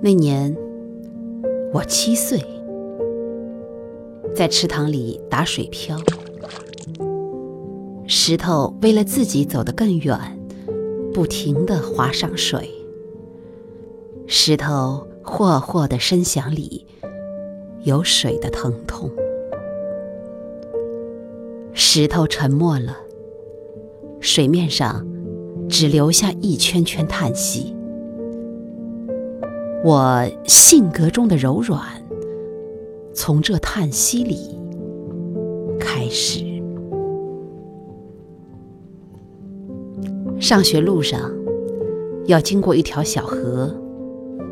那年我七岁，在池塘里打水漂，石头为了自己走得更远，不停地划上水。石头霍霍的声响里，有水的疼痛。石头沉默了，水面上只留下一圈圈叹息。我性格中的柔软，从这叹息里开始。上学路上要经过一条小河，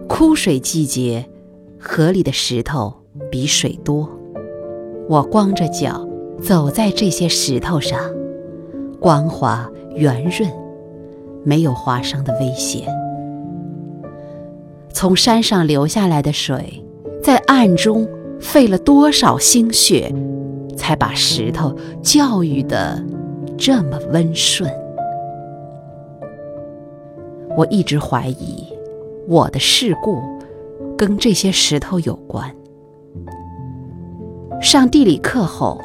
枯水季节，河里的石头比水多。我光着脚走在这些石头上，光滑圆润，没有划伤的危险。从山上流下来的水，在暗中费了多少心血，才把石头教育的这么温顺？我一直怀疑，我的事故跟这些石头有关。上地理课后，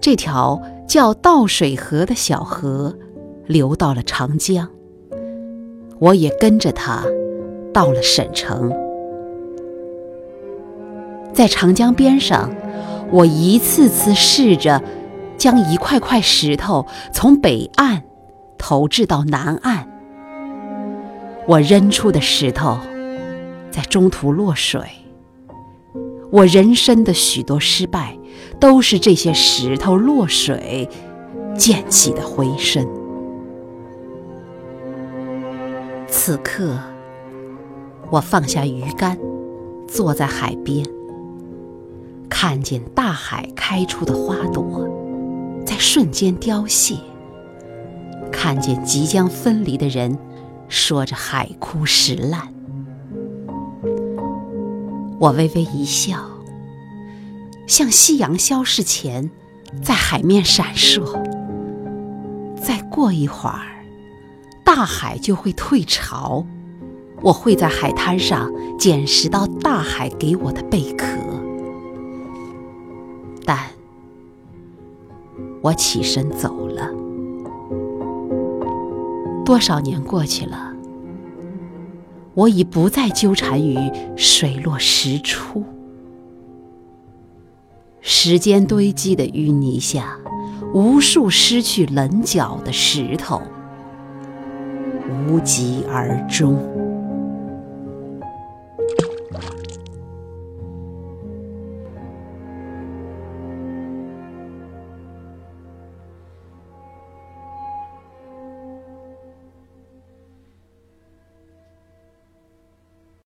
这条叫倒水河的小河流到了长江，我也跟着它。到了省城，在长江边上，我一次次试着将一块块石头从北岸投掷到南岸。我扔出的石头在中途落水。我人生的许多失败，都是这些石头落水溅起的回声。此刻。我放下鱼竿，坐在海边，看见大海开出的花朵在瞬间凋谢，看见即将分离的人说着“海枯石烂”。我微微一笑，像夕阳消逝前在海面闪烁。再过一会儿，大海就会退潮。我会在海滩上捡拾到大海给我的贝壳，但我起身走了。多少年过去了，我已不再纠缠于水落石出。时间堆积的淤泥下，无数失去棱角的石头，无疾而终。